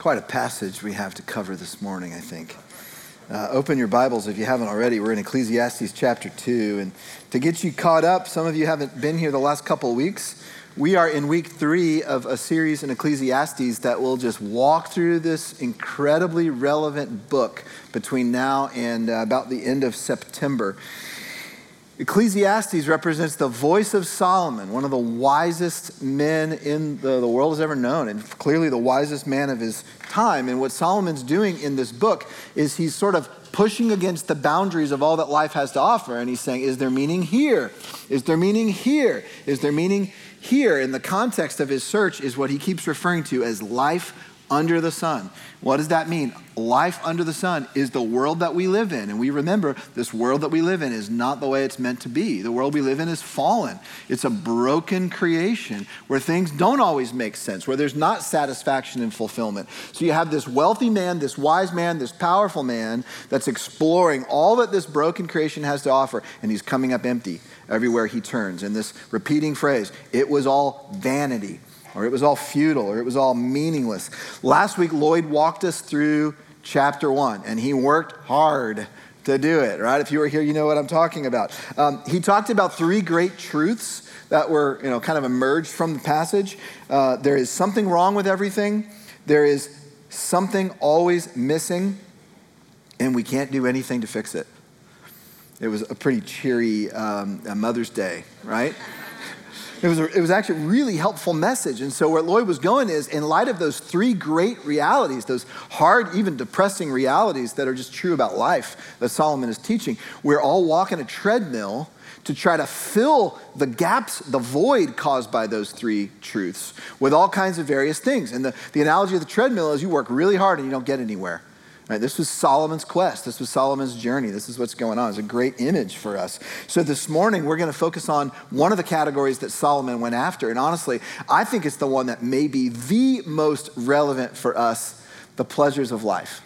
Quite a passage we have to cover this morning, I think. Uh, open your Bibles if you haven't already. We're in Ecclesiastes chapter 2. And to get you caught up, some of you haven't been here the last couple weeks. We are in week three of a series in Ecclesiastes that will just walk through this incredibly relevant book between now and uh, about the end of September. Ecclesiastes represents the voice of Solomon, one of the wisest men in the, the, world has ever known, and clearly the wisest man of his time. And what Solomon's doing in this book is he's sort of pushing against the boundaries of all that life has to offer. And he's saying, Is there meaning here? Is there meaning here? Is there meaning here? In the context of his search, is what he keeps referring to as life under the sun. What does that mean? Life under the sun is the world that we live in. And we remember this world that we live in is not the way it's meant to be. The world we live in is fallen, it's a broken creation where things don't always make sense, where there's not satisfaction and fulfillment. So you have this wealthy man, this wise man, this powerful man that's exploring all that this broken creation has to offer, and he's coming up empty everywhere he turns. And this repeating phrase, it was all vanity or it was all futile, or it was all meaningless. Last week, Lloyd walked us through chapter one, and he worked hard to do it, right? If you were here, you know what I'm talking about. Um, he talked about three great truths that were, you know, kind of emerged from the passage. Uh, there is something wrong with everything, there is something always missing, and we can't do anything to fix it. It was a pretty cheery um, Mother's Day, right? It was, a, it was actually a really helpful message. And so, where Lloyd was going is in light of those three great realities, those hard, even depressing realities that are just true about life that Solomon is teaching, we're all walking a treadmill to try to fill the gaps, the void caused by those three truths with all kinds of various things. And the, the analogy of the treadmill is you work really hard and you don't get anywhere. Right, this was Solomon's quest. This was Solomon's journey. This is what's going on. It's a great image for us. So this morning, we're going to focus on one of the categories that Solomon went after. And honestly, I think it's the one that may be the most relevant for us the pleasures of life.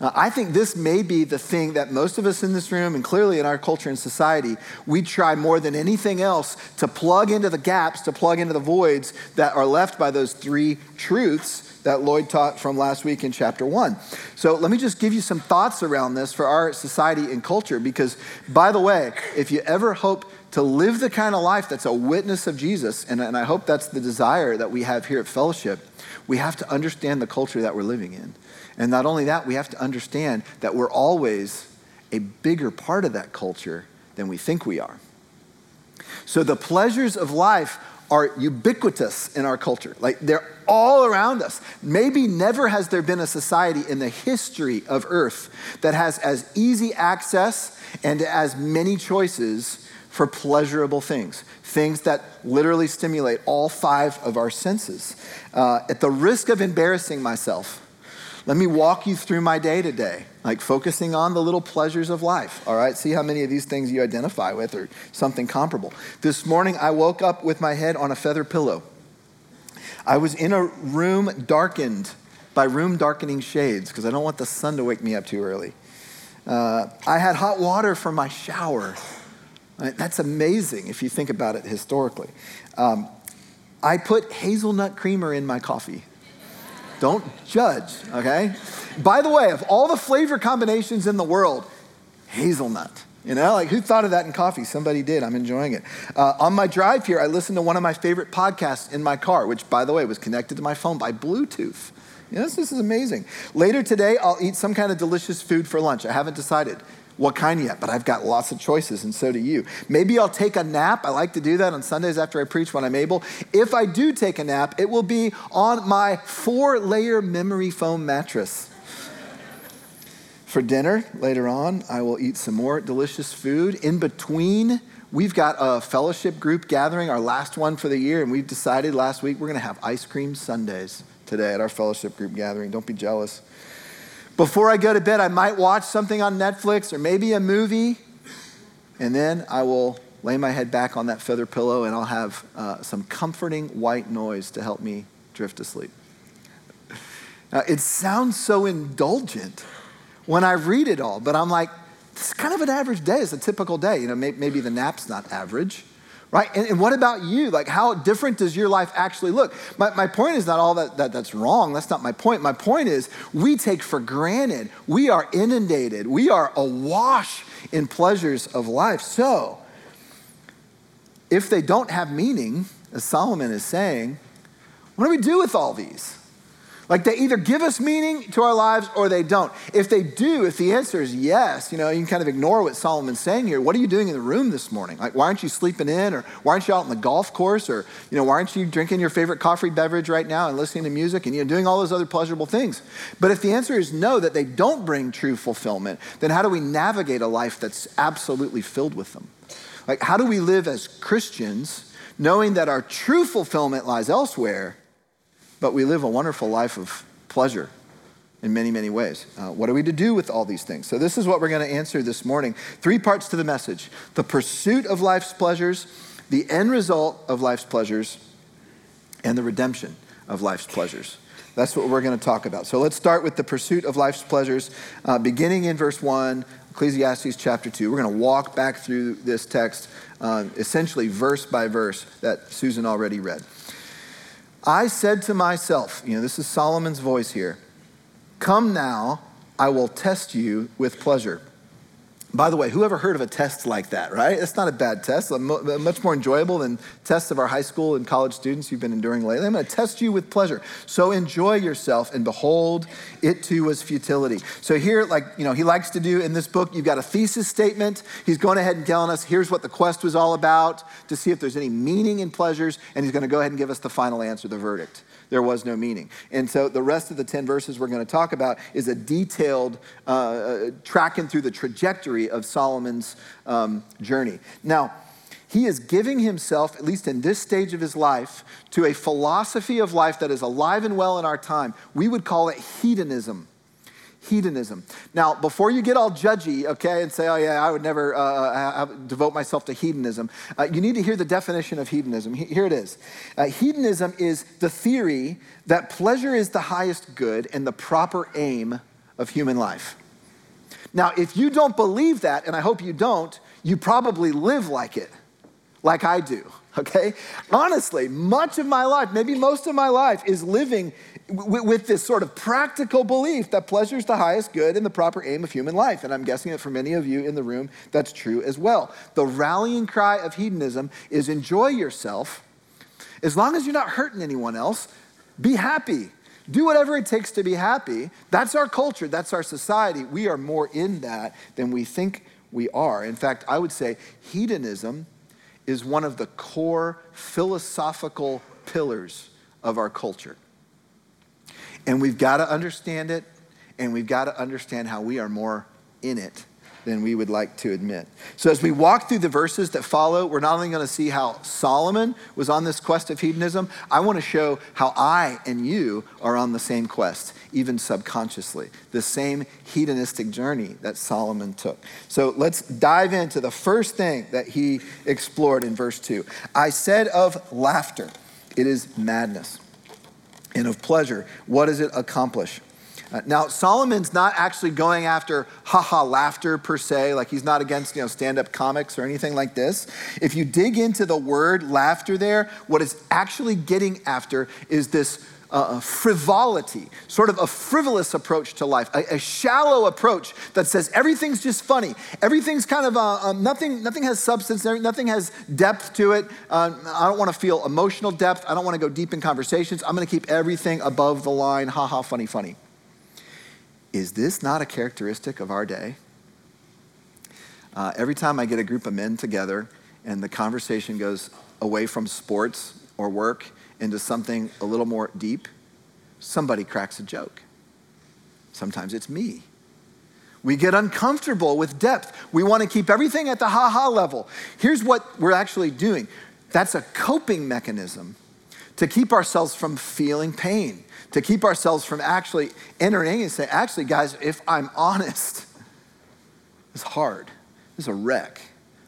Now, I think this may be the thing that most of us in this room, and clearly in our culture and society, we try more than anything else to plug into the gaps, to plug into the voids that are left by those three truths that Lloyd taught from last week in chapter one. So let me just give you some thoughts around this for our society and culture, because by the way, if you ever hope to live the kind of life that's a witness of Jesus, and, and I hope that's the desire that we have here at Fellowship, we have to understand the culture that we're living in. And not only that, we have to understand that we're always a bigger part of that culture than we think we are. So the pleasures of life are ubiquitous in our culture. Like they're all around us. Maybe never has there been a society in the history of earth that has as easy access and as many choices for pleasurable things, things that literally stimulate all five of our senses. Uh, at the risk of embarrassing myself, let me walk you through my day today, like focusing on the little pleasures of life. All right, see how many of these things you identify with or something comparable. This morning, I woke up with my head on a feather pillow. I was in a room darkened by room darkening shades because I don't want the sun to wake me up too early. Uh, I had hot water for my shower. That's amazing if you think about it historically. Um, I put hazelnut creamer in my coffee. Don't judge, okay? By the way, of all the flavor combinations in the world, hazelnut. You know, like who thought of that in coffee? Somebody did. I'm enjoying it. Uh, on my drive here, I listened to one of my favorite podcasts in my car, which, by the way, was connected to my phone by Bluetooth. Yes, this is amazing. Later today, I'll eat some kind of delicious food for lunch. I haven't decided what kind yet, but I've got lots of choices, and so do you. Maybe I'll take a nap. I like to do that on sundaes after I preach when I'm able. If I do take a nap, it will be on my four layer memory foam mattress. For dinner later on, I will eat some more delicious food. In between, we've got a fellowship group gathering, our last one for the year, and we've decided last week we're going to have ice cream Sundays today at our fellowship group gathering. Don't be jealous. Before I go to bed, I might watch something on Netflix or maybe a movie, and then I will lay my head back on that feather pillow and I'll have uh, some comforting white noise to help me drift to sleep. Now, it sounds so indulgent when I read it all, but I'm like, it's kind of an average day. It's a typical day. You know, maybe the nap's not average, right? And, and, what about you? Like, how different does your life actually look? My, my point is not all that, that that's wrong. That's not my point. My point is we take for granted, we are inundated, we are awash in pleasures of life. So, if they don't have meaning, as Solomon is saying, what do we do with all these? Like they either give us meaning to our lives or they don't. If they do, if the answer is yes, you know, you can kind of ignore what Solomon's saying here. What are you doing in the room this morning? Like, why aren't you sleeping in? Or why aren't you out on the golf course? Or, you know, why aren't you drinking your favorite coffee beverage right now and listening to music and, you know, doing all those other pleasurable things? But if the answer is no, that they don't bring true fulfillment, then how do we navigate a life that's absolutely filled with them? Like, how do we live as Christians knowing that our true fulfillment lies elsewhere? But we live a wonderful life of pleasure in many, many ways. Uh, what are we to do with all these things? So, this is what we're going to answer this morning. Three parts to the message the pursuit of life's pleasures, the end result of life's pleasures, and the redemption of life's pleasures. That's what we're going to talk about. So, let's start with the pursuit of life's pleasures, uh, beginning in verse 1, Ecclesiastes chapter 2. We're going to walk back through this text, uh, essentially verse by verse, that Susan already read. I said to myself, you know, this is Solomon's voice here Come now, I will test you with pleasure. By the way, who ever heard of a test like that, right? It's not a bad test, much more enjoyable than tests of our high school and college students you've been enduring lately. I'm going to test you with pleasure. So enjoy yourself, and behold, it too was futility. So here, like, you know, he likes to do in this book, you've got a thesis statement. He's going ahead and telling us here's what the quest was all about to see if there's any meaning in pleasures, and he's going to go ahead and give us the final answer, the verdict there was no meaning. And so the rest of the 10 verses we're going to talk about is a detailed uh, uh, tracking through the trajectory of Solomon's um, journey. Now, he is giving himself, at least in this stage of his life, to a philosophy of life that is alive and well in our time. We would call it hedonism hedonism. Now, before you get all judgy, okay, and say, oh, yeah, I would never uh, uh have, devote myself to hedonism, uh, you need to hear the definition of hedonism. Here it is uh, Hedonism is the theory that pleasure is the highest good and the proper aim of human life. Now, if you don't believe that, and I hope you don't, you probably live like it, like I do okay? Honestly, much of my life, maybe most of my life, is living with this sort of practical belief that pleasure is the highest good and the proper aim of human life. And I'm guessing that for many of you in the room, that's true as well. The rallying cry of hedonism is enjoy yourself. As long as you're not hurting anyone else, be happy. Do whatever it takes to be happy. That's our culture, that's our society. We are more in that than we think we are. In fact, I would say hedonism is one of the core philosophical pillars of our culture. And we've got to understand it, and we've got to understand how we are more in it than we would like to admit. So, as we walk through the verses that follow, we're not only going to see how Solomon was on this quest of hedonism, I want to show how I and you are on the same quest, even subconsciously, the same hedonistic journey that Solomon took. So, let's dive into the first thing that he explored in verse 2. I said of laughter, it is madness and of pleasure. What does it accomplish? Uh, now, Solomon's not actually going after haha laughter per se, like he's not against you know, stand up comics or anything like this. If you dig into the word laughter there, what it's actually getting after is this uh, frivolity, sort of a frivolous approach to life, a, a, shallow approach that says everything's just funny. Everything's kind of, uh, um, nothing, nothing has substance, nothing has depth to it. Uh, I don't want to feel emotional depth. I don't want to go deep in conversations. I'm going to keep everything above the line, ha ha, funny, funny. Is this not a characteristic of our day? Uh, every time I get a group of men together and the conversation goes away from sports or work into something a little more deep, somebody cracks a joke. Sometimes it's me. We get uncomfortable with depth. We want to keep everything at the ha ha level. Here's what we're actually doing that's a coping mechanism to keep ourselves from feeling pain, to keep ourselves from actually entering and say, actually, guys, if I'm honest, it's hard. It's a wreck.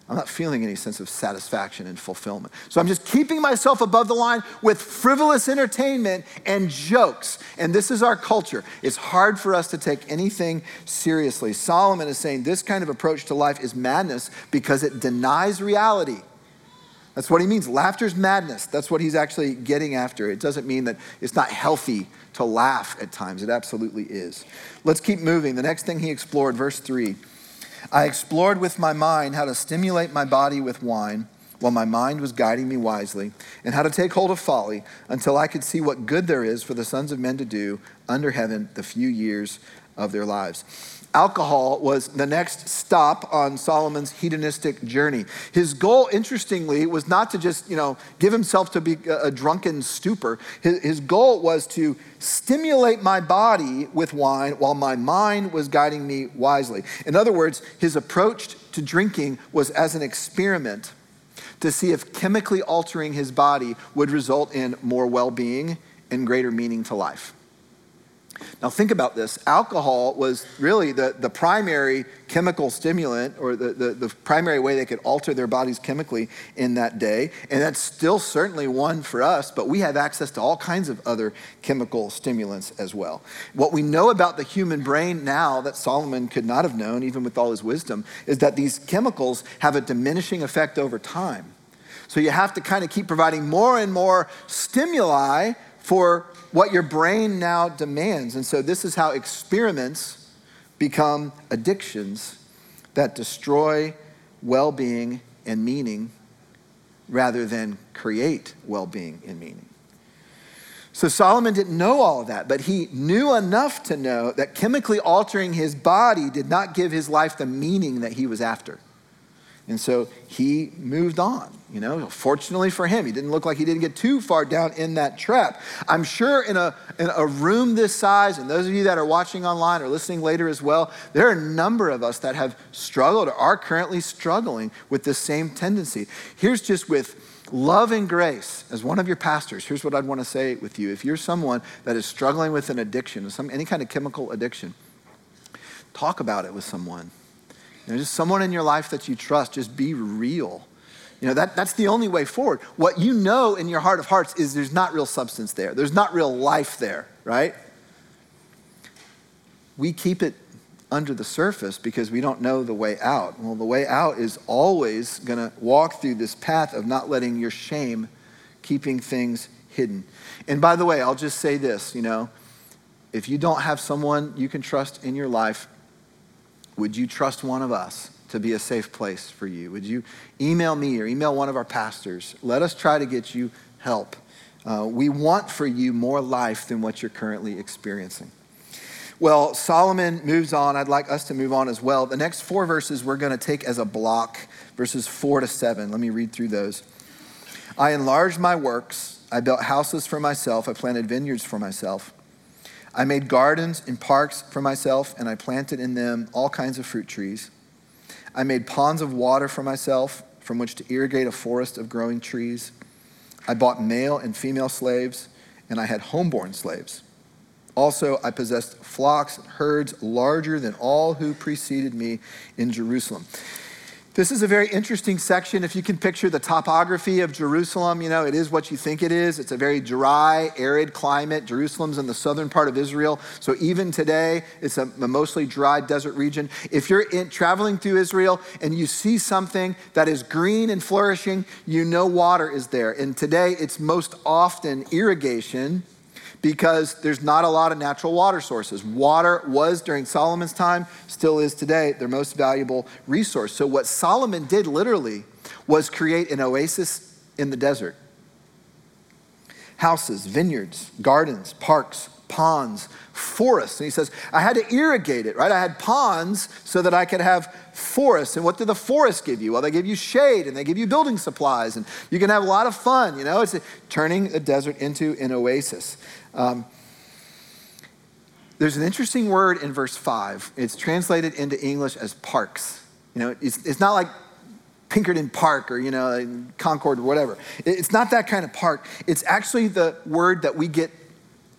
I'm not feeling any sense of satisfaction and fulfillment. So I'm just keeping myself above the line with frivolous entertainment and jokes. And this is our culture. It's hard for us to take anything seriously. Solomon is saying this kind of approach to life is madness because it denies reality. That's what he means. Laughter's madness. That's what he's actually getting after. It doesn't mean that it's not healthy to laugh at times. It absolutely is. Let's keep moving. The next thing he explored, verse 3 I explored with my mind how to stimulate my body with wine while my mind was guiding me wisely, and how to take hold of folly until I could see what good there is for the sons of men to do under heaven the few years of their lives. Alcohol was the next stop on Solomon's hedonistic journey. His goal, interestingly, was not to just, you know, give himself to be a drunken stupor. His, his goal was to stimulate my body with wine while my mind was guiding me wisely. In other words, his approach to drinking was as an experiment to see if chemically altering his body would result in more well being and greater meaning to life. Now, think about this. Alcohol was really the, the primary chemical stimulant or the, the, the, primary way they could alter their bodies chemically in that day. And that's still certainly one for us, but we have access to all kinds of other chemical stimulants as well. What we know about the human brain now that Solomon could not have known, even with all his wisdom, is that these chemicals have a diminishing effect over time. So you have to kind of keep providing more and more stimuli for what your brain now demands. And so this is how experiments become addictions that destroy well being and meaning rather than create well being and meaning. So Solomon didn't know all of that, but he knew enough to know that chemically altering his body did not give his life the meaning that he was after. And so he moved on. You know, fortunately for him, he didn't look like he didn't get too far down in that trap. I'm sure in a, in a room this size, and those of you that are watching online or listening later as well, there are a number of us that have struggled or are currently struggling with this same tendency. Here's just with love and grace, as one of your pastors, here's what I'd want to say with you. If you're someone that is struggling with an addiction, some, any kind of chemical addiction, talk about it with someone. You know, just someone in your life that you trust, just be real. You know, that, that's the only way forward. What you know in your heart of hearts is there's not real substance there, there's not real life there, right? We keep it under the surface because we don't know the way out. Well, the way out is always going to walk through this path of not letting your shame keeping things hidden. And by the way, I'll just say this, you know, if you don't have someone you can trust in your life, would you trust one of us to be a safe place for you? Would you email me or email one of our pastors? Let us try to get you help. Uh, we want for you more life than what you're currently experiencing. Well, Solomon moves on. I'd like us to move on as well. The next four verses we're going to take as a block, verses four to seven. Let me read through those. I enlarged my works. I built houses for myself. I planted vineyards for myself. I made gardens and parks for myself, and I planted in them all kinds of fruit trees. I made ponds of water for myself from which to irrigate a forest of growing trees. I bought male and female slaves, and I had homeborn slaves. Also, I possessed flocks and herds larger than all who preceded me in Jerusalem. This is a very interesting section. If you can picture the topography of Jerusalem, you know, it is what you think it is. It's a very dry, arid climate. Jerusalem's in the southern part of Israel. So even today, it's a, mostly dry desert region. If you're in, traveling through Israel and you see something that is green and flourishing, you know water is there. And today, it's most often irrigation because there's not a lot of natural water sources. Water was during Solomon's time, still is today, their most valuable resource. So, what Solomon did literally was create an oasis in the desert houses, vineyards, gardens, parks, ponds, forests. And he says, I had to irrigate it, right? I had ponds so that I could have forests. And what do the forests give you? Well, they give you shade and they give you building supplies, and you can have a lot of fun. You know, it's turning a desert into an oasis. Um, there's an interesting word in verse 5. It's translated into English as parks. You know, it's, it's not like Pinkerton Park or, you know, Concord or whatever. It's not that kind of park. It's actually the word that we get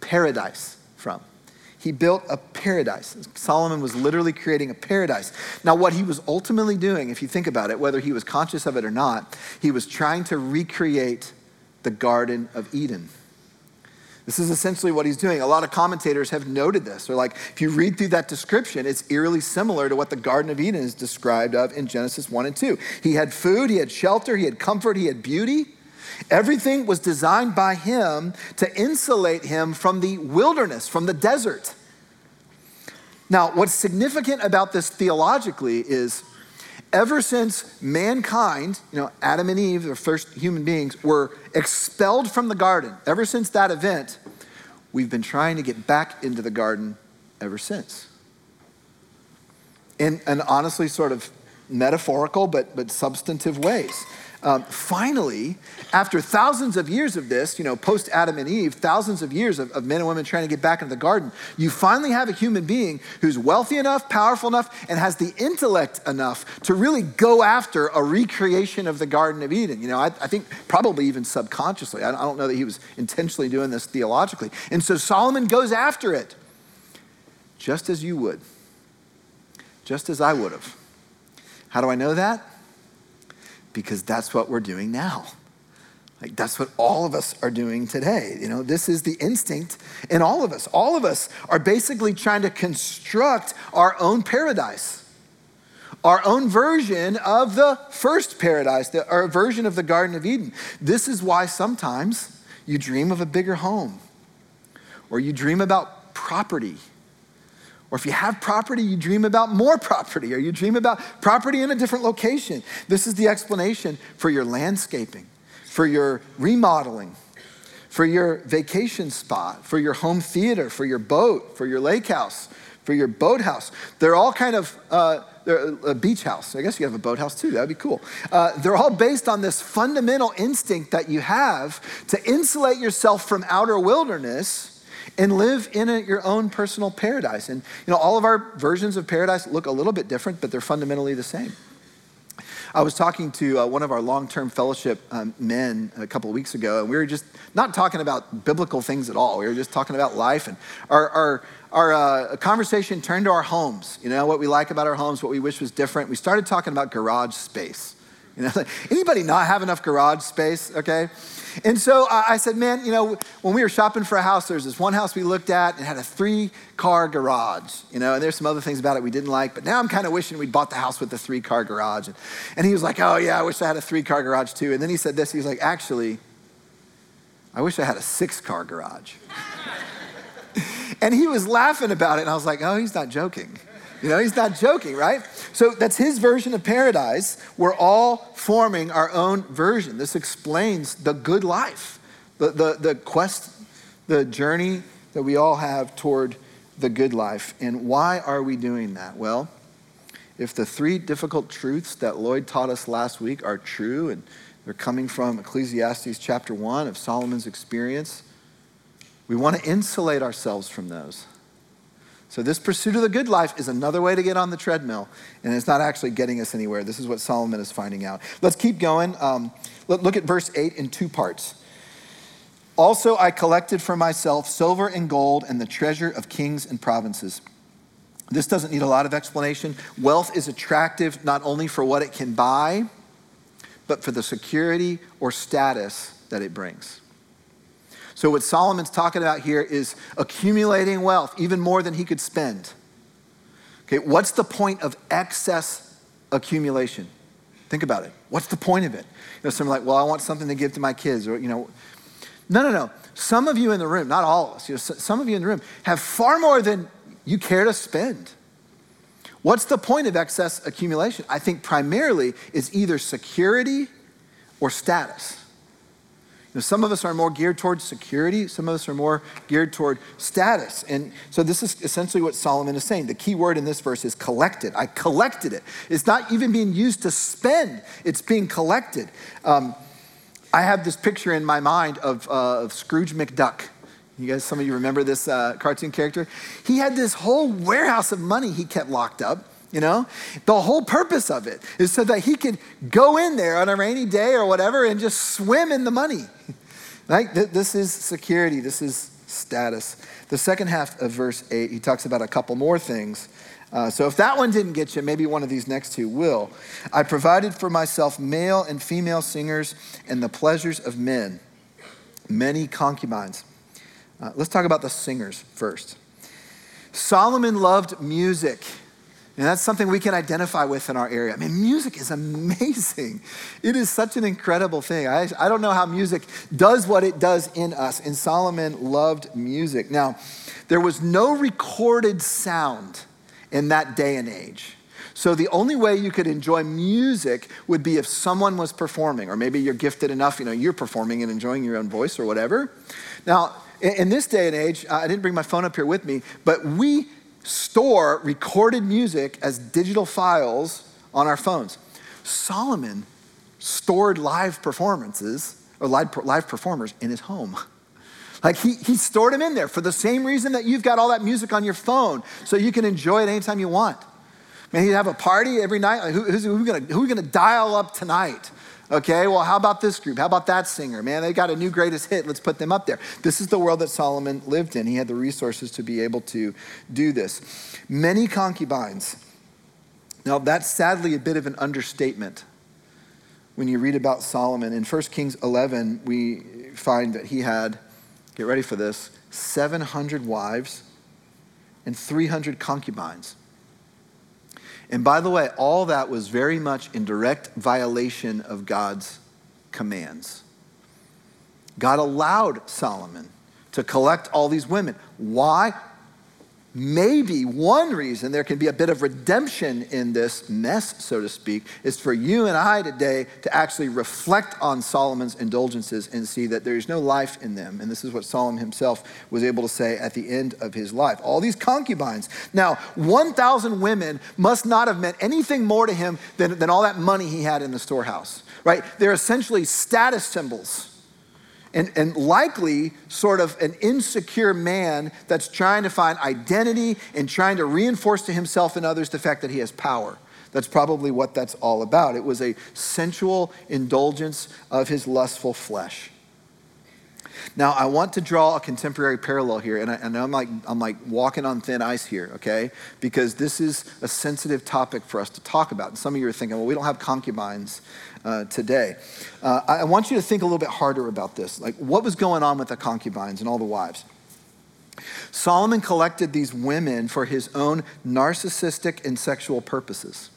paradise from. He built a paradise. Solomon was literally creating a paradise. Now, what he was ultimately doing, if you think about it, whether he was conscious of it or not, he was trying to recreate the Garden of Eden. This is essentially what he's doing. A lot of commentators have noted this. They're like, if you read through that description, it's eerily similar to what the Garden of Eden is described of in Genesis 1 and 2. He had food, he had shelter, he had comfort, he had beauty. Everything was designed by him to insulate him from the wilderness, from the desert. Now, what's significant about this theologically is ever since mankind, you know, Adam and Eve, the first human beings, were expelled from the garden, ever since that event, we've been trying to get back into the garden ever since. In, an honestly, sort of metaphorical but, but substantive ways. Um, finally, after thousands of years of this, you know, post Adam and Eve, thousands of years of, of, men and women trying to get back into the garden, you finally have a human being who's wealthy enough, powerful enough, and has the intellect enough to really go after a recreation of the Garden of Eden. You know, I, I think probably even subconsciously. I, I don't know that he was intentionally doing this theologically. And so Solomon goes after it, just as you would, just as I would have. How do I know that? Because that's what we're doing now. Like that's what all of us are doing today. You know, this is the instinct in all of us. All of us are basically trying to construct our own paradise, our own version of the first paradise, the, our version of the Garden of Eden. This is why sometimes you dream of a bigger home, or you dream about property or if you have property, you dream about more property, or you dream about property in a different location. This is the explanation for your landscaping, for your remodeling, for your vacation spot, for your home theater, for your boat, for your lake house, for your boathouse. They're all kind of, uh, a beach house. I guess you have a boathouse too. That'd be cool. Uh, they're all based on this fundamental instinct that you have to insulate yourself from outer wilderness and live in a, your own personal paradise. And you know, all of our versions of paradise look a little bit different, but they're fundamentally the same. I was talking to uh, one of our long-term fellowship um, men a couple of weeks ago, and we were just not talking about biblical things at all. We were just talking about life, and our our, our uh, conversation turned to our homes. You know what we like about our homes, what we wish was different. We started talking about garage space. You know, anybody not have enough garage space? Okay, and so I said, man, you know, when we were shopping for a house, there's this one house we looked at and had a three car garage, you know, and there's some other things about it we didn't like, but now I'm kind of wishing we'd bought the house with the three car garage. And, and he was like, oh, yeah, I wish I had a three car garage too. And then he said this, he was like, actually, I wish I had a six car garage. and he was laughing about it, and I was like, oh, he's not joking. You know, he's not joking, right? So that's his version of paradise. We're all forming our own version. This explains the good life, the, the, the quest, the journey that we all have toward the good life. And why are we doing that? Well, if the three difficult truths that Lloyd taught us last week are true, and they're coming from Ecclesiastes chapter 1 of Solomon's experience, we want to insulate ourselves from those. So, this pursuit of the good life is another way to get on the treadmill, and it's not actually getting us anywhere. This is what Solomon is finding out. Let's keep going. Um, look at verse 8 in two parts. Also, I collected for myself silver and gold and the treasure of kings and provinces. This doesn't need a lot of explanation. Wealth is attractive not only for what it can buy, but for the security or status that it brings. So, what Solomon's talking about here is accumulating wealth, even more than he could spend. Okay, what's the point of excess accumulation? Think about it. What's the point of it? You know, some are like, well, I want something to give to my kids, or, you know. No, no, no. Some of you in the room, not all of us, you know, some of you in the room have far more than you care to spend. What's the point of excess accumulation? I think primarily is either security or status some of us are more geared towards security, some of us are more geared toward status. And so this is essentially what Solomon is saying. The key word in this verse is collected. I collected it. It's not even being used to spend, it's being collected. Um, I have this picture in my mind of, uh, of Scrooge McDuck. You guys, some of you remember this uh, cartoon character? He had this whole warehouse of money he kept locked up. You know, the whole purpose of it is so that he could go in there on a rainy day or whatever and just swim in the money. Right? This is security, this is status. The second half of verse 8, he talks about a couple more things. Uh, so if that one didn't get you, maybe one of these next two will. I provided for myself male and female singers and the pleasures of men, many concubines. Uh, let's talk about the singers first. Solomon loved music. And that's something we can identify with in our area. I mean, music is amazing. It is such an incredible thing. I, I don't know how music does what it does in us. And Solomon loved music. Now, there was no recorded sound in that day and age. So the only way you could enjoy music would be if someone was performing, or maybe you're gifted enough, you know, you're performing and enjoying your own voice or whatever. Now, in this day and age, I didn't bring my phone up here with me, but we store recorded music as digital files on our phones. Solomon stored live performances or live, live performers in his home. Like he, he stored them in there for the same reason that you've got all that music on your phone so you can enjoy it anytime you want. Man, he'd have a party every night. Like who, who's, who, gonna, who are we gonna dial up tonight? Okay, well, how about this group? How about that singer? Man, they got a new greatest hit. Let's put them up there. This is the world that Solomon lived in. He had the resources to be able to do this. Many concubines. Now, that's sadly a bit of an understatement when you read about Solomon. In 1 Kings 11, we find that he had, get ready for this, 700 wives and 300 concubines. And by the way, all that was very much in direct violation of God's commands. God allowed Solomon to collect all these women. Why? Maybe one reason there can be a bit of redemption in this mess, so to speak, is for you and I today to actually reflect on Solomon's indulgences and see that there's no life in them. And this is what Solomon himself was able to say at the end of his life. All these concubines. Now, 1,000 women must not have meant anything more to him than, than all that money he had in the storehouse, right? They're essentially status symbols and, and likely sort of an insecure man that's trying to find identity and trying to reinforce to himself and others the fact that he has power. That's probably what that's all about. It was a sensual indulgence of his lustful flesh. Now, I want to draw a contemporary parallel here, and I, I'm like I'm like walking on thin ice here, okay? Because this is a sensitive topic for us to talk about. And some of you are thinking, well, we don't have concubines uh, today. Uh, I want you to think a little bit harder about this. Like, what was going on with the concubines and all the wives? Solomon collected these women for his own narcissistic and sexual purposes.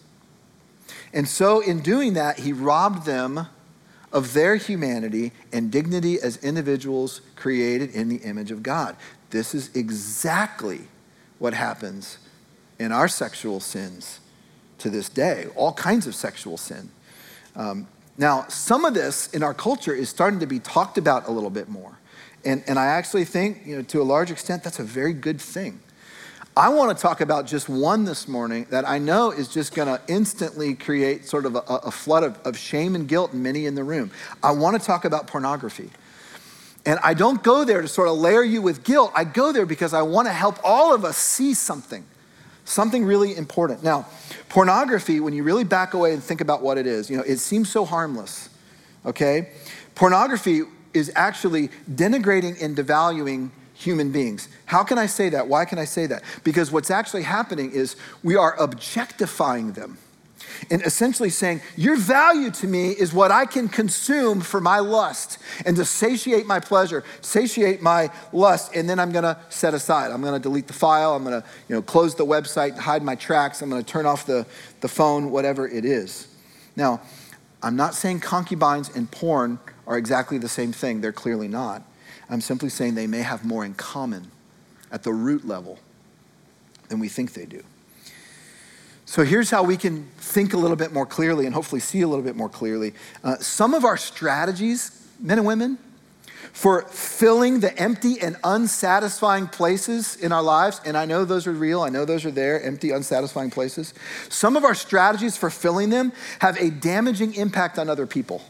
And so, in doing that, he robbed them of their humanity and dignity as individuals created in the image of God. This is exactly what happens in our sexual sins to this day, all kinds of sexual sin. Um, now, some of this in our culture is starting to be talked about a little bit more. And, and I actually think, you know, to a large extent, that's a very good thing. I want to talk about just one this morning that I know is just going to instantly create sort of a, a flood of, of shame and guilt in many in the room. I want to talk about pornography. And I don't go there to sort of layer you with guilt. I go there because I want to help all of us see something, something really important. Now, pornography, when you really back away and think about what it is, you know, it seems so harmless, okay? Pornography is actually denigrating and devaluing human beings. How can I say that? Why can I say that? Because what's actually happening is we are objectifying them and essentially saying, Your value to me is what I can consume for my lust and to satiate my pleasure, satiate my lust, and then I'm gonna set aside. I'm gonna delete the file, I'm gonna you know, close the website, hide my tracks, I'm gonna turn off the, the phone, whatever it is. Now, I'm not saying concubines and porn are exactly the same thing, they're clearly not. I'm simply saying they may have more in common at the root level than we think they do. So here's how we can think a little bit more clearly and hopefully see a little bit more clearly. Uh, some of our strategies, men and women, for filling the empty and unsatisfying places in our lives, and I know those are real, I know those are there, empty, unsatisfying places. Some of our strategies for filling them have a damaging impact on other people.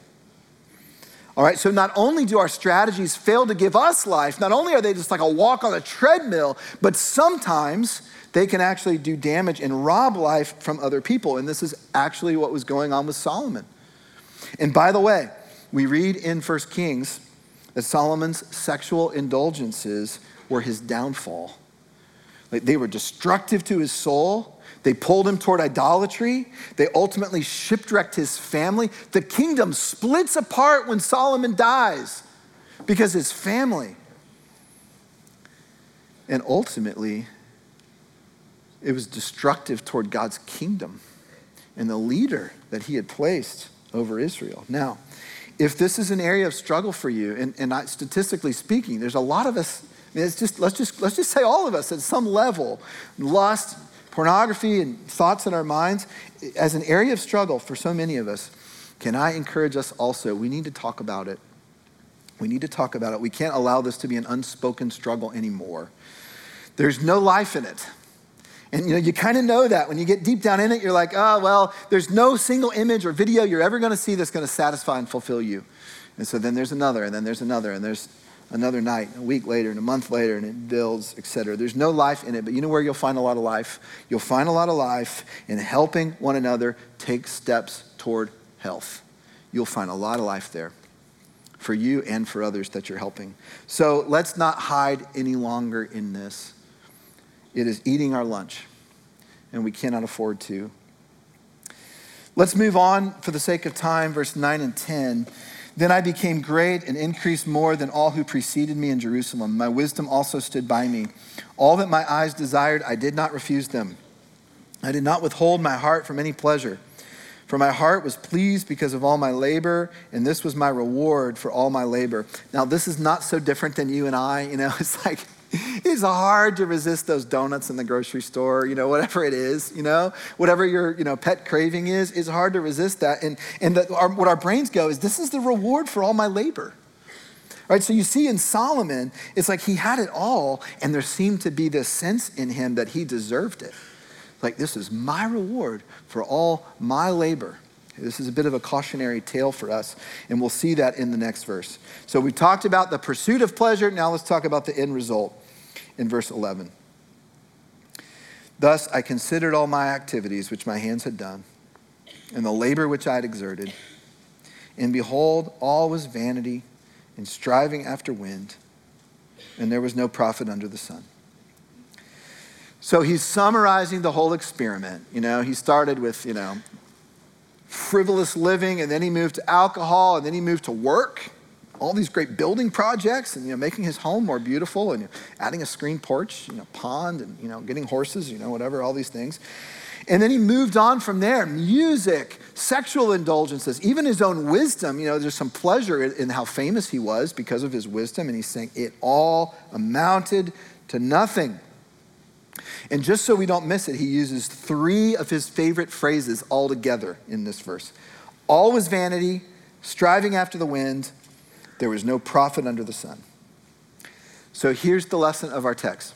All right, so not only do our strategies fail to give us life, not only are they just like a walk on a treadmill, but sometimes they can actually do damage and rob life from other people. And this is actually what was going on with Solomon. And by the way, we read in 1 Kings that Solomon's sexual indulgences were his downfall. Like they were destructive to his soul they pulled him toward idolatry. They ultimately shipwrecked his family. The kingdom splits apart when Solomon dies because his family And ultimately, it was destructive toward God's kingdom and the leader that he had placed over Israel. Now, if this is an area of struggle for you, and, and statistically speaking, there's a lot of us, I mean, it's just, let's, just, let's just say all of us at some level, lust, pornography, and thoughts in our minds, as an area of struggle for so many of us, can I encourage us also? We need to talk about it. We need to talk about it. We can't allow this to be an unspoken struggle anymore. There's no life in it. And you know, you kind of know that when you get deep down in it, you're like, oh, well, there's no single image or video you're ever going to see that's going to satisfy and fulfill you. And so then there's another, and then there's another, and there's another night, a week later, and a month later, and it builds, etc. There's no life in it, but you know where you'll find a lot of life? You'll find a lot of life in helping one another take steps toward health. You'll find a lot of life there for you and for others that you're helping. So let's not hide any longer in this. It is eating our lunch, and we cannot afford to. Let's move on for the sake of time, verse 9 and 10. Then I became great and increased more than all who preceded me in Jerusalem. My wisdom also stood by me. All that my eyes desired, I did not refuse them. I did not withhold my heart from any pleasure. For my heart was pleased because of all my labor, and this was my reward for all my labor. Now, this is not so different than you and I. You know, it's like, it's hard to resist those donuts in the grocery store, you know, whatever it is, you know, whatever your, you know, pet craving is, it's hard to resist that. And, and the, our, what our brains go is, this is the reward for all my labor. Right, so you see in Solomon, it's like he had it all, and there seemed to be this sense in him that he deserved it. Like, this is my reward for all my labor. This is a bit of a cautionary tale for us, and we'll see that in the next verse. So we talked about the pursuit of pleasure. Now let's talk about the end result in verse 11. Thus I considered all my activities which my hands had done, and the labor which I had exerted. And behold, all was vanity and striving after wind, and there was no profit under the sun. So he's summarizing the whole experiment. You know, he started with, you know, frivolous living, and then he moved to alcohol, and then he moved to work all these great building projects and you know making his home more beautiful and you know, adding a screen porch you know pond and you know getting horses you know whatever all these things. And then he moved on from there. Music sexual indulgences even his own wisdom. You know there's some pleasure in how famous he was because of his wisdom and he's saying it all amounted to nothing. And just so we don't miss it he uses three of his favorite phrases all together in this verse. All was vanity striving after the wind there was no profit under the sun. So here's the lesson of our text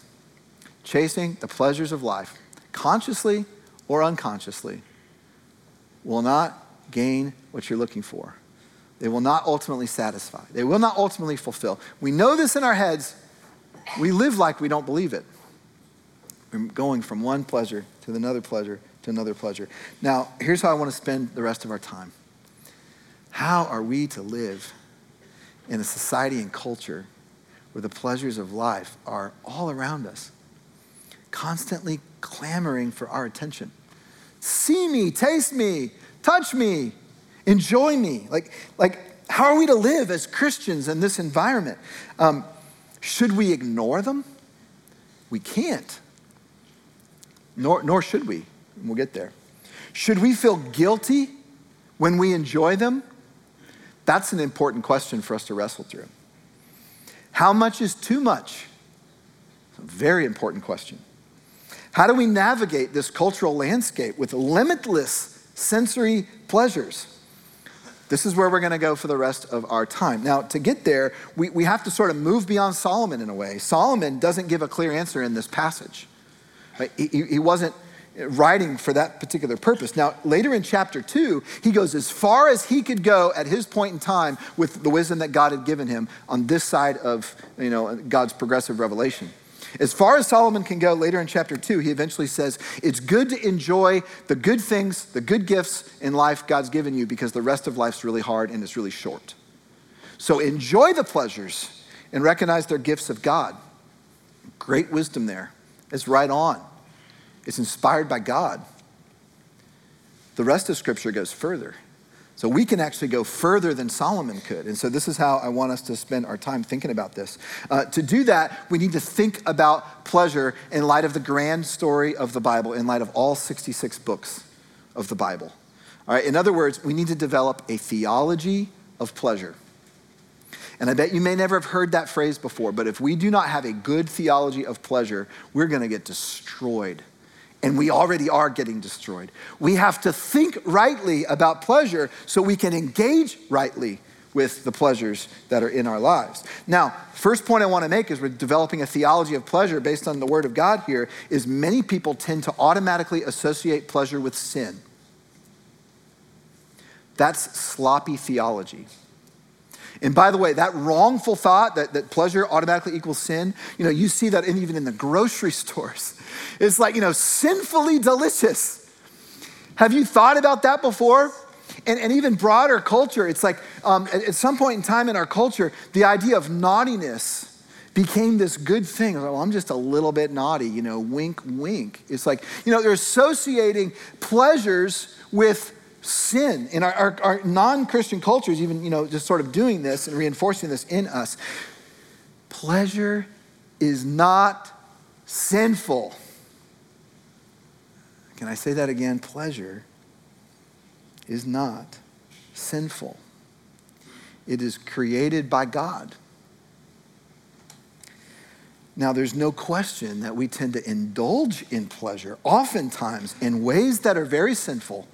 chasing the pleasures of life, consciously or unconsciously, will not gain what you're looking for. They will not ultimately satisfy. They will not ultimately fulfill. We know this in our heads. We live like we don't believe it. We're going from one pleasure to another pleasure to another pleasure. Now, here's how I want to spend the rest of our time. How are we to live in a society and culture where the pleasures of life are all around us, constantly clamoring for our attention. See me, taste me, touch me, enjoy me. Like, like how are we to live as Christians in this environment? Um, should we ignore them? We can't. Nor, nor should we. We'll get there. Should we feel guilty when we enjoy them? That's an important question for us to wrestle through. How much is too much? A very important question. How do we navigate this cultural landscape with limitless sensory pleasures? This is where we're going to go for the rest of our time. Now, to get there, we, we have to sort of move beyond Solomon in a way. Solomon doesn't give a clear answer in this passage. He, he wasn't writing for that particular purpose. Now, later in chapter two, he goes as far as he could go at his point in time with the wisdom that God had given him on this side of you know, God's progressive revelation. As far as Solomon can go later in chapter two, he eventually says, It's good to enjoy the good things, the good gifts in life God's given you because the rest of life's really hard and it's really short. So enjoy the pleasures and recognize they're gifts of God. Great wisdom there. It's right on. It's inspired by God. The rest of Scripture goes further. So we can actually go further than Solomon could. And so this is how I want us to spend our time thinking about this. Uh, to do that, we need to think about pleasure in light of the grand story of the Bible, in light of all 66 books of the Bible. All right, in other words, we need to develop a theology of pleasure. And I bet you may never have heard that phrase before, but if we do not have a good theology of pleasure, we're going to get destroyed and we already are getting destroyed. We have to think rightly about pleasure so we can engage rightly with the pleasures that are in our lives. Now, first point I want to make is we're developing a theology of pleasure based on the word of God here is many people tend to automatically associate pleasure with sin. That's sloppy theology. And by the way, that wrongful thought that, that pleasure automatically equals sin, you know, you see that in, even in the grocery stores. It's like, you know, sinfully delicious. Have you thought about that before? And, and even broader culture, it's like um, at, at, some point in time in our culture, the idea of naughtiness became this good thing. Well, I'm just a little bit naughty, you know, wink, wink. It's like, you know, they're associating pleasures with sin. In our, our, our non Christian cultures, even, you know, just sort of doing this and reinforcing this in us. Pleasure is not sinful. Can I say that again? Pleasure is not sinful, it is created by God. Now, there's no question that we tend to indulge in pleasure, oftentimes in ways that are very sinful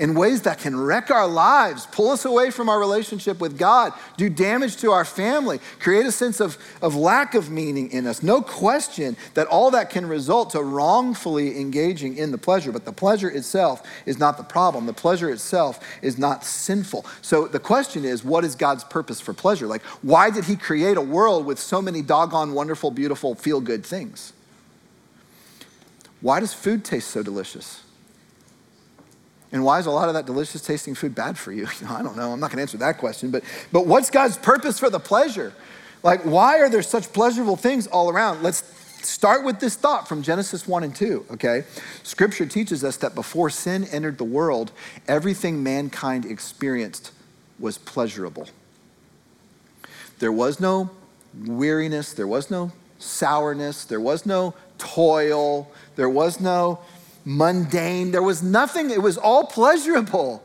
in ways that can wreck our lives, pull us away from our relationship with God, do damage to our family, create a sense of, of lack of meaning in us. No question that all that can result to wrongfully engaging in the pleasure, but the pleasure itself is not the problem. The pleasure itself is not sinful. So the question is, what is God's purpose for pleasure? Like, why did He create a world with so many doggone wonderful, beautiful, feel good things? Why does food taste so delicious? And why is a lot of that delicious tasting food bad for you? you know, I don't know. I'm not going to answer that question. But, but what's God's purpose for the pleasure? Like, why are there such pleasurable things all around? Let's start with this thought from Genesis 1 and 2, okay? Scripture teaches us that before sin entered the world, everything mankind experienced was pleasurable. There was no weariness, there was no sourness, there was no toil, there was no mundane. There was nothing, it was all pleasurable.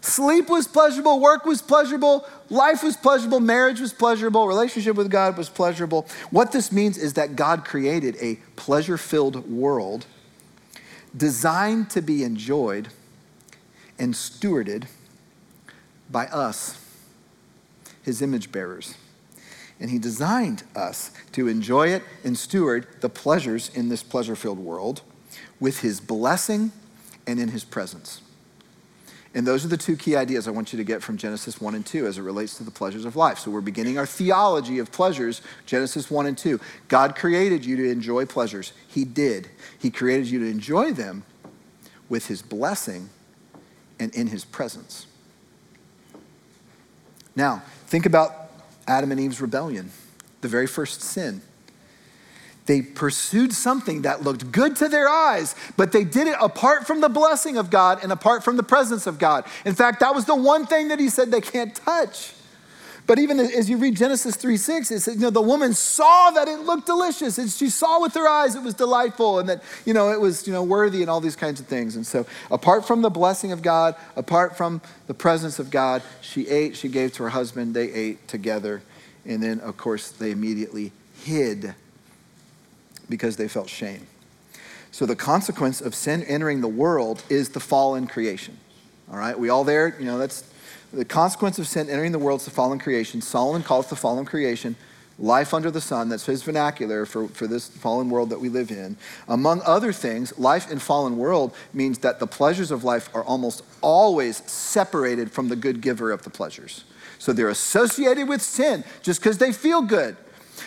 Sleep was pleasurable, work was pleasurable, life was pleasurable, marriage was pleasurable, relationship with God was pleasurable. What this means is that God created a pleasure filled world designed to be enjoyed and stewarded by us, his image bearers. And he designed us to enjoy it and steward the pleasures in this pleasure filled world with his blessing and in his presence. And those are the two key ideas I want you to get from Genesis 1 and 2 as it relates to the pleasures of life. So we're beginning our theology of pleasures, Genesis 1 and 2. God created you to enjoy pleasures. He did. He created you to enjoy them with his blessing and in his presence. Now, think about Adam and Eve's rebellion, the very first sin. They pursued something that looked good to their eyes, but they did it apart from the blessing of God and apart from the presence of God. In fact, that was the one thing that he said they can't touch. But even as you read Genesis 3 6, it says, you know, the woman saw that it looked delicious, and she saw with her eyes it was delightful, and that, you know, it was, you know, worthy and all these kinds of things. And so, apart from the blessing of God, apart from the presence of God, she ate, she gave to her husband, they ate together. And then, of course, they immediately hid because they felt shame. So the consequence of sin entering the world is the fallen creation. All right, we all there, you know, that's the consequence of sin entering the world is the fallen creation. Solomon calls the fallen creation life under the sun. That's his vernacular for, for this fallen world that we live in. Among other things, life in fallen world means that the pleasures of life are almost always separated from the good giver of the pleasures. So they're associated with sin just because they feel good.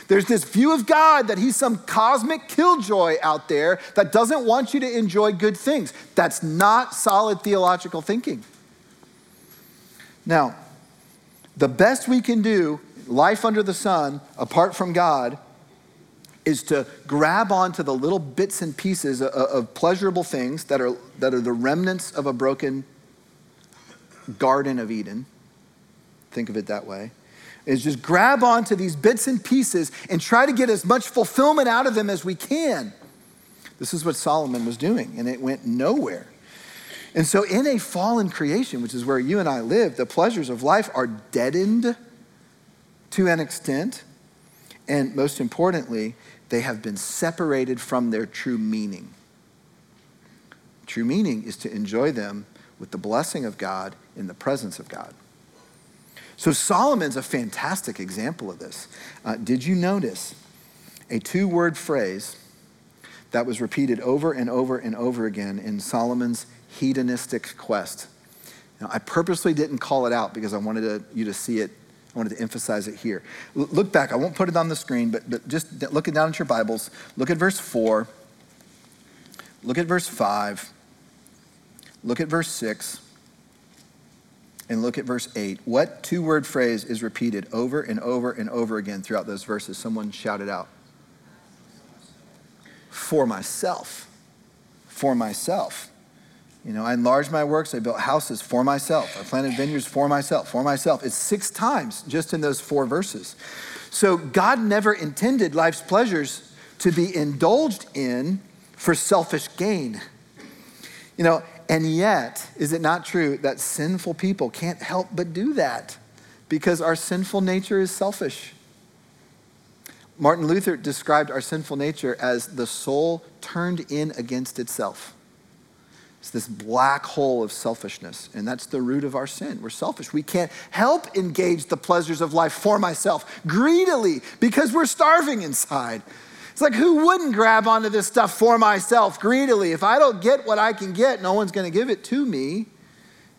There's this view of God that he's some cosmic killjoy out there that doesn't want you to enjoy good things. That's not solid theological thinking. Now, the best we can do, life under the sun, apart from God, is to grab onto the little bits and pieces of, of pleasurable things that are, that are the remnants of a broken Garden of Eden. Think of it that way. Is just grab onto these bits and pieces and try to get as much fulfillment out of them as we can. This is what Solomon was doing, and it went nowhere. And so, in a fallen creation, which is where you and I live, the pleasures of life are deadened to an extent. And most importantly, they have been separated from their true meaning. True meaning is to enjoy them with the blessing of God in the presence of God. So Solomon's a fantastic example of this. Uh, did you notice a two word phrase that was repeated over and over and over again in Solomon's hedonistic quest? Now, I purposely didn't call it out because I wanted to, you to see it. I wanted to emphasize it here. L- look back. I won't put it on the screen, but, but just look it down at your Bibles. Look at verse 4. Look at verse 5. Look at verse 6 and look at verse 8. What two word phrase is repeated over and over and over again throughout those verses? Someone shouted out. For myself. For myself. You know, I enlarged my works, I built houses for myself, I planted vineyards for myself, for myself. It's six times just in those four verses. So God never intended life's pleasures to be indulged in for selfish gain. You know, and yet, is it not true that sinful people can't help but do that because our sinful nature is selfish? Martin Luther described our sinful nature as the soul turned in against itself. It's this black hole of selfishness, and that's the root of our sin. We're selfish. We can't help engage the pleasures of life for myself greedily because we're starving inside. It's like, who wouldn't grab onto this stuff for myself greedily? If I don't get what I can get, no one's going to give it to me,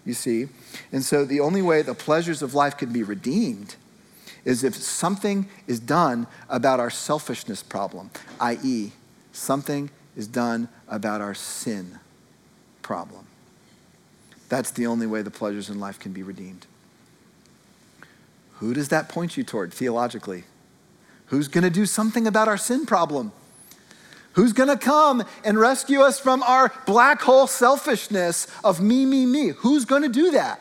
you see. And so the only way the pleasures of life can be redeemed is if something is done about our selfishness problem, i.e., something is done about our sin problem. That's the only way the pleasures in life can be redeemed. Who does that point you toward theologically? Who's going to do something about our sin problem? Who's going to come and rescue us from our black hole selfishness of me, me, me? Who's going to do that?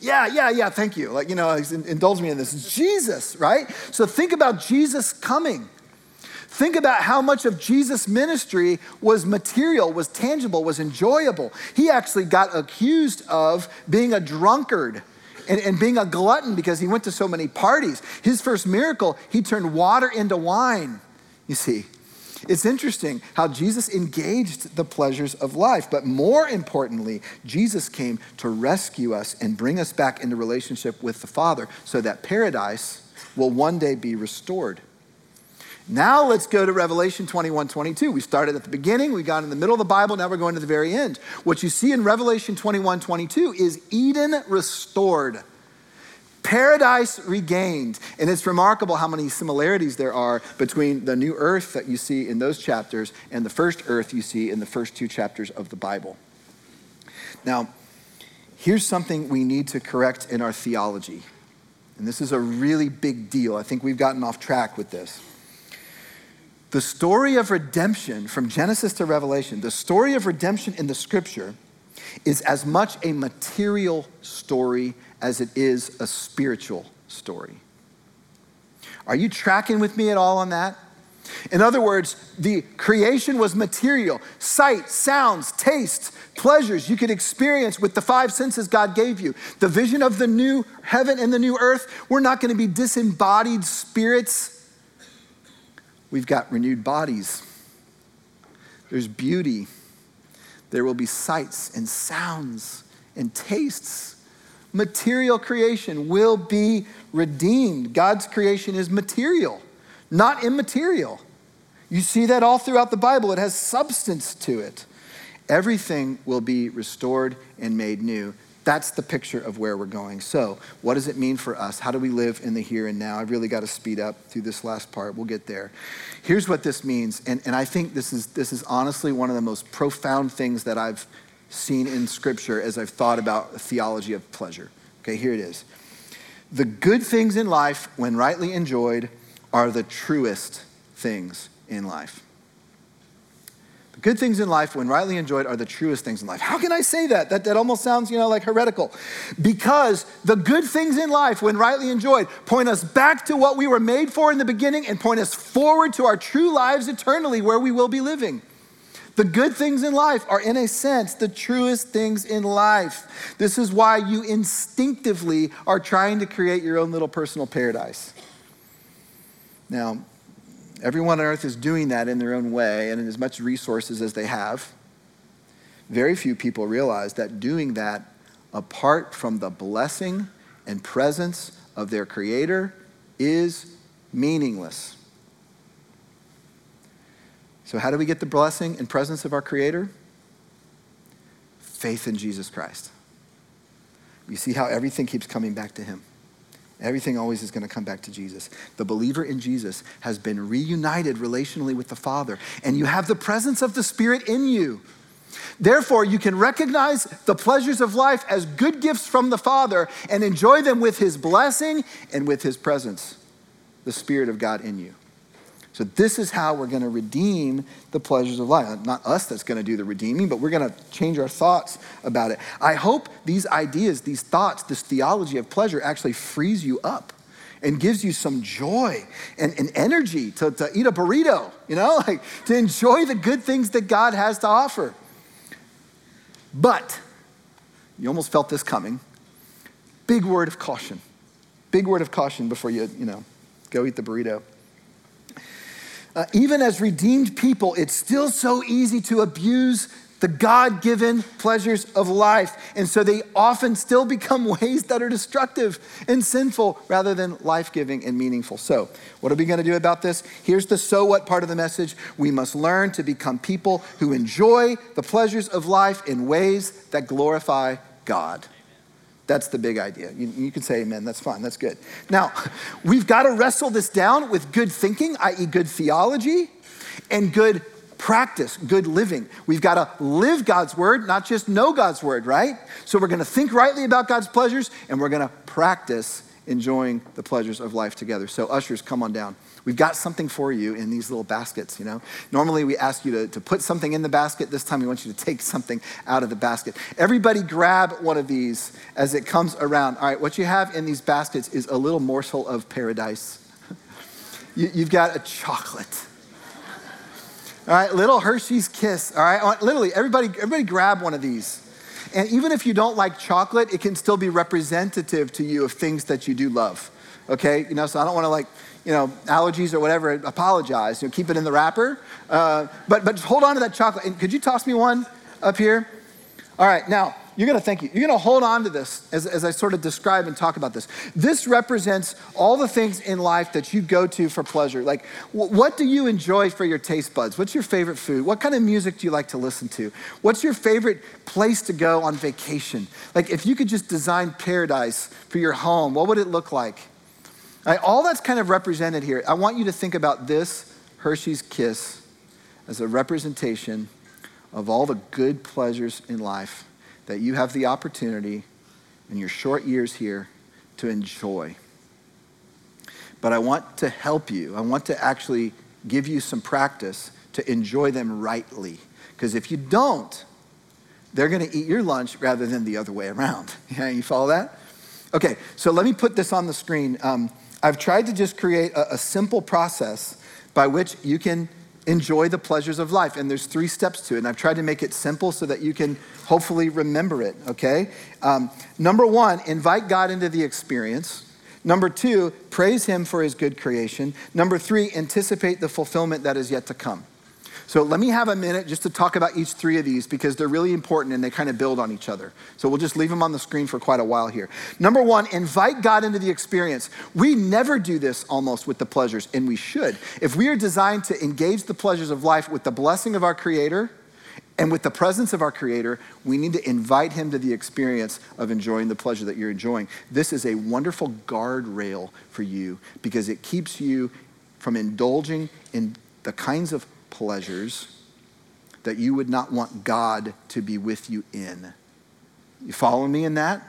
Yeah, yeah, yeah, thank you. Like, you know, indulge me in this. Jesus, right? So think about Jesus coming. Think about how much of Jesus' ministry was material, was tangible, was enjoyable. He actually got accused of being a drunkard and, and being a glutton because he went to so many parties. His first miracle, he turned water into wine, you see. It's interesting how Jesus engaged the pleasures of life, but more importantly, Jesus came to rescue us and bring us back into relationship with the Father so that paradise will one day be restored. Now let's go to Revelation 21 22. We started at the beginning, we got in the middle of the Bible, now we're going to the very end. What you see in Revelation 21 22 is Eden restored, paradise regained. And it's remarkable how many similarities there are between the new earth that you see in those chapters and the first earth you see in the first two chapters of the Bible. Now, here's something we need to correct in our theology. And this is a really big deal. I think we've gotten off track with this. The story of redemption from Genesis to Revelation, the story of redemption in the scripture is as much a material story as it is a spiritual story. Are you tracking with me at all on that? In other words, the creation was material sight, sounds, taste, pleasures you could experience with the five senses God gave you. The vision of the new heaven and the new earth, we're not going to be disembodied spirits We've got renewed bodies. There's beauty. There will be sights and sounds and tastes. Material creation will be redeemed. God's creation is material, not immaterial. You see that all throughout the Bible. It has substance to it. Everything will be restored and made new. That's the picture of where we're going. So, what does it mean for us? How do we live in the here and now? I've really got to speed up through this last part. We'll get there. Here's what this means, and, and I think this is, this is honestly one of the most profound things that I've seen in Scripture as I've thought about the theology of pleasure. Okay, here it is. The good things in life, when rightly enjoyed, are the truest things in life. Good things in life, when rightly enjoyed, are the truest things in life. How can I say that? That, that almost sounds, you know, like heretical. Because the good things in life, when rightly enjoyed, point us back to what we were made for in the beginning and point us forward to our true lives eternally where we will be living. The good things in life are, in a sense, the truest things in life. This is why you instinctively are trying to create your own little personal paradise. Now, Everyone on earth is doing that in their own way and in as much resources as they have. Very few people realize that doing that apart from the blessing and presence of their Creator is meaningless. So, how do we get the blessing and presence of our Creator? Faith in Jesus Christ. You see how everything keeps coming back to Him. Everything always is going to come back to Jesus. The believer in Jesus has been reunited relationally with the Father, and you have the presence of the Spirit in you. Therefore, you can recognize the pleasures of life as good gifts from the Father and enjoy them with His blessing and with His presence, the Spirit of God in you. So, this is how we're going to redeem the pleasures of life. Not us that's going to do the redeeming, but we're going to change our thoughts about it. I hope these ideas, these thoughts, this theology of pleasure actually frees you up and gives you some joy and, and energy to, to eat a burrito, you know, like to enjoy the good things that God has to offer. But, you almost felt this coming. Big word of caution. Big word of caution before you, you know, go eat the burrito uh, even as redeemed people, it's still so easy to abuse the God given pleasures of life. And so they often still become ways that are destructive and sinful rather than life giving and meaningful. So, what are we going to do about this? Here's the so what part of the message. We must learn to become people who enjoy the pleasures of life in ways that glorify God. That's the big idea. You, you can say amen, that's fine, that's good. Now, we've got to wrestle this down with good thinking, i.e., good theology, and good practice, good living. We've got to live God's word, not just know God's word, right? So we're going to think rightly about God's pleasures, and we're going to practice enjoying the pleasures of life together. So, ushers, come on down. We've got something for you in these little baskets, you know. Normally we ask you to, to put something in the basket. This time we want you to take something out of the basket. Everybody grab one of these as it comes around. All right, what you have in these baskets is a little morsel of paradise. you, you've got a chocolate. All right, little Hershey's Kiss. All right, literally everybody, everybody grab one of these. And even if you don't like chocolate, it can still be representative to you of things that you do love. Okay, you know, so I don't want to like you know, allergies or whatever, apologize. You know, keep it in the wrapper. Uh, but, but hold on to that chocolate. And could you toss me one up here? All right, now, you're gonna thank you. You're gonna hold on to this as, as I sort of describe and talk about this. This represents all the things in life that you go to for pleasure. Like, w- what do you enjoy for your taste buds? What's your favorite food? What kind of music do you like to listen to? What's your favorite place to go on vacation? Like, if you could just design paradise for your home, what would it look like? Right, all that's kind of represented here. I want you to think about this Hershey's Kiss as a representation of all the good pleasures in life that you have the opportunity in your short years here to enjoy. But I want to help you. I want to actually give you some practice to enjoy them rightly. Because if you don't, they're going to eat your lunch rather than the other way around. Yeah, you follow that? Okay, so let me put this on the screen. Um, I've tried to just create a, a simple process by which you can enjoy the pleasures of life. And there's three steps to it. And I've tried to make it simple so that you can hopefully remember it, okay? Um, number one, invite God into the experience. Number two, praise Him for His good creation. Number three, anticipate the fulfillment that is yet to come. So let me have a minute just to talk about each three of these because they're really important and they kind of build on each other. So we'll just leave them on the screen for quite a while here. Number one, invite God into the experience. We never do this almost with the pleasures, and we should. If we are designed to engage the pleasures of life with the blessing of our Creator, and with the presence of our Creator, we need to invite Him to the experience of enjoying the pleasure that you're enjoying. This is a wonderful guardrail for you because it keeps you from indulging in the kinds of pleasures that you would not want God to be with you in. You follow me in that?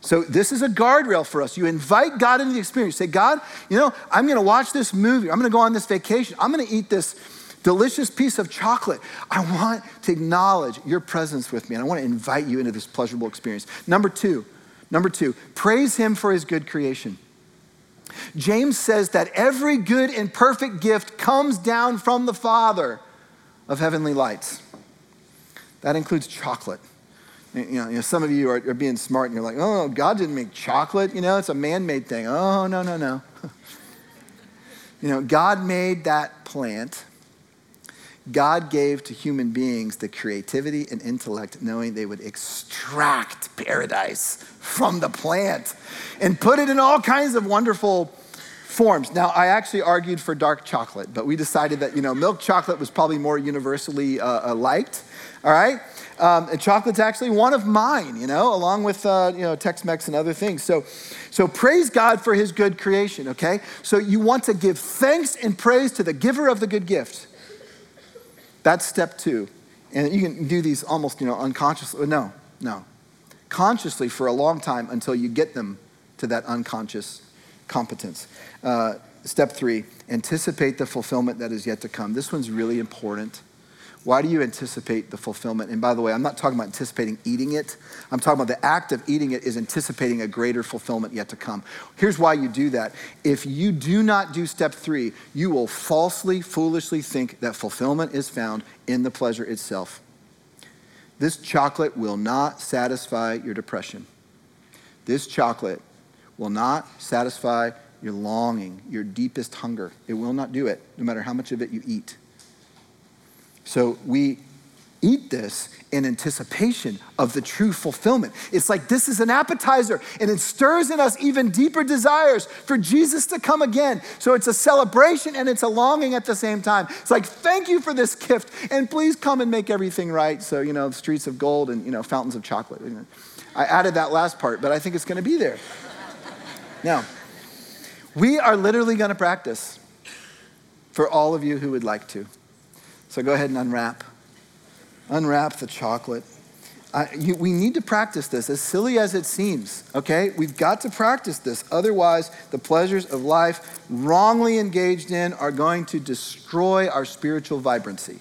So, this is a guardrail for us. You invite God into the experience. Say, God, you know, I'm going to watch this movie. I'm going to go on this vacation. I'm going to eat this delicious piece of chocolate. I want to acknowledge your presence with me, and I want to invite you into this pleasurable experience. Number two, number two, praise him for his good creation. James says that every good and perfect gift comes down from the Father of heavenly lights. That includes chocolate. You know, you know some of you are, are, being smart and you're like, oh, God didn't make chocolate. You know, it's a man made thing. Oh, no, no, no. you know, God made that plant. God gave to human beings the creativity and intellect, knowing they would extract paradise from the plant and put it in all kinds of wonderful forms. Now, I actually argued for dark chocolate, but we decided that, you know, milk chocolate was probably more universally uh, uh liked, all right? Um, and chocolate's actually one of mine, you know, along with, uh, you know, Tex-Mex and other things. So, so praise God for his good creation, okay? So you want to give thanks and praise to the giver of the good gift. That's step two. And you can do these almost, you know, unconsciously. No, no. Consciously for a long time until you get them to that unconscious competence. Uh, step three, anticipate the fulfillment that is yet to come. This one's really important. Why do you anticipate the fulfillment? And by the way, I'm not talking about anticipating eating it. I'm talking about the act of eating it is anticipating a greater fulfillment yet to come. Here's why you do that. If you do not do step three, you will falsely, foolishly think that fulfillment is found in the pleasure itself. This chocolate will not satisfy your depression. This chocolate will not satisfy your longing, your deepest hunger. It will not do it, no matter how much of it you eat. So we eat this in anticipation of the true fulfillment. It's like this is an appetizer and it stirs in us even deeper desires for Jesus to come again. So it's a celebration and it's a longing at the same time. It's like, thank you for this gift and please come and make everything right. So, you know, streets of gold and, you know, fountains of chocolate. I added that last part, but I think it's going to be there. Now, we are literally going to practice for all of you who would like to. So go ahead and unwrap. Unwrap the chocolate. you, we need to practice this, as silly as it seems, okay? We've got to practice this. Otherwise, the pleasures of life, wrongly engaged in, are going to destroy our spiritual vibrancy.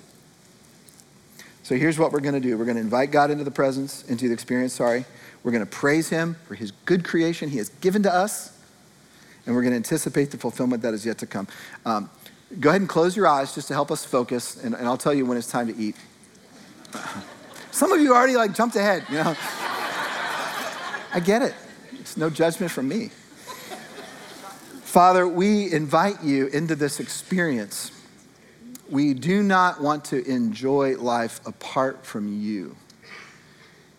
So here's what we're going to do we're going to invite God into the presence, into the experience, sorry. We're going to praise Him for His good creation He has given to us and we're going to anticipate the fulfillment that is yet to come. Um, go ahead and close your eyes just to help us focus, and, and I'll tell you when it's time to eat. Some of you already like jumped ahead, you know. I get it. It's no judgment from me. Father, we invite you into this experience. We do not want to enjoy life apart from you.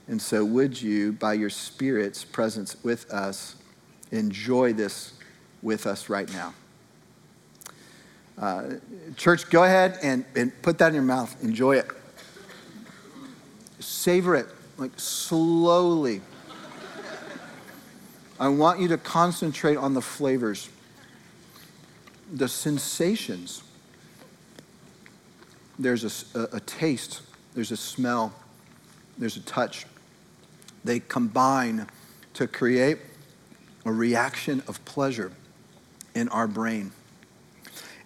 And so, would you, by your Spirit's presence with us, enjoy this with us right now. Uh, church, go ahead and, and put that in your mouth. Enjoy it. Savor it, like slowly. I want you to concentrate on the flavors, the sensations. There's a, a, a taste, there's a smell, there's a touch. They combine to create a reaction of pleasure in our brain.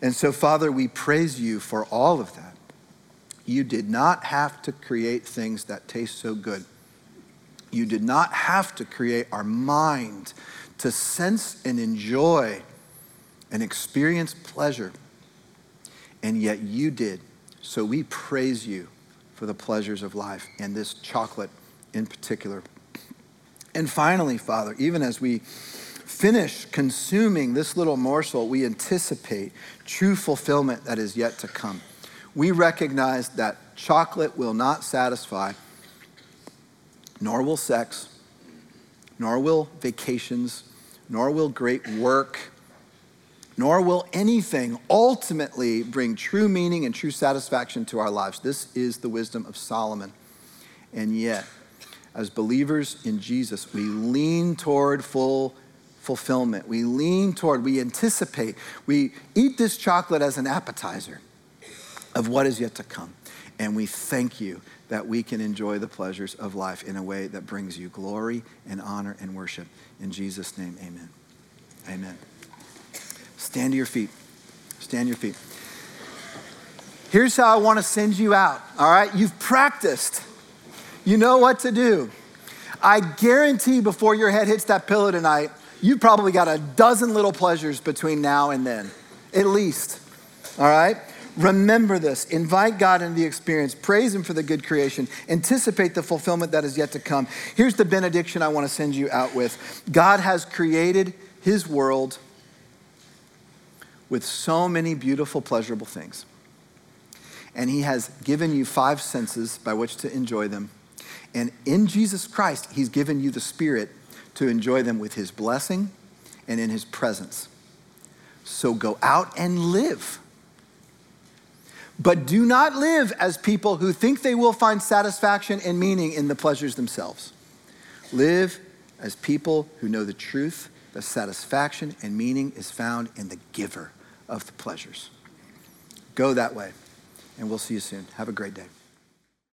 And so, Father, we praise you for all of that. You did not have to create things that taste so good. You did not have to create our mind to sense and enjoy and experience pleasure. And yet you did. So we praise you for the pleasures of life and this chocolate in particular. And finally, Father, even as we finish consuming this little morsel, we anticipate true fulfillment that is yet to come. We recognize that chocolate will not satisfy, nor will sex, nor will vacations, nor will great work, nor will anything ultimately bring true meaning and true satisfaction to our lives. This is the wisdom of Solomon. And yet, as believers in Jesus, we lean toward full fulfillment. We lean toward, we anticipate, we eat this chocolate as an appetizer of what is yet to come. And we thank you that we can enjoy the pleasures of life in a way that brings you glory and honor and worship. In Jesus' name, amen. Amen. Stand to your feet. Stand to your feet. Here's how I want to send you out, all right? You've practiced, you know what to do. I guarantee before your head hits that pillow tonight, you've probably got a dozen little pleasures between now and then, at least, all right? Remember this. Invite God into the experience. Praise Him for the good creation. Anticipate the fulfillment that is yet to come. Here's the benediction I want to send you out with God has created His world with so many beautiful, pleasurable things. And He has given you five senses by which to enjoy them. And in Jesus Christ, He's given you the Spirit to enjoy them with His blessing and in His presence. So go out and live. But do not live as people who think they will find satisfaction and meaning in the pleasures themselves. Live as people who know the truth that satisfaction and meaning is found in the giver of the pleasures. Go that way, and we'll see you soon. Have a great day.